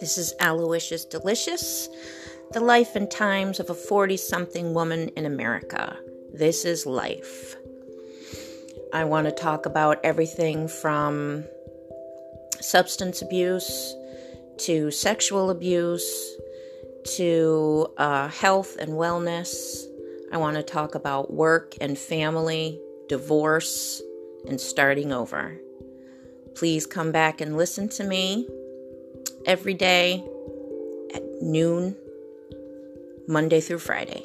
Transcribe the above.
This is Aloysius Delicious, the life and times of a 40 something woman in America. This is life. I want to talk about everything from substance abuse to sexual abuse to uh, health and wellness. I want to talk about work and family, divorce, and starting over. Please come back and listen to me every day at noon, Monday through Friday.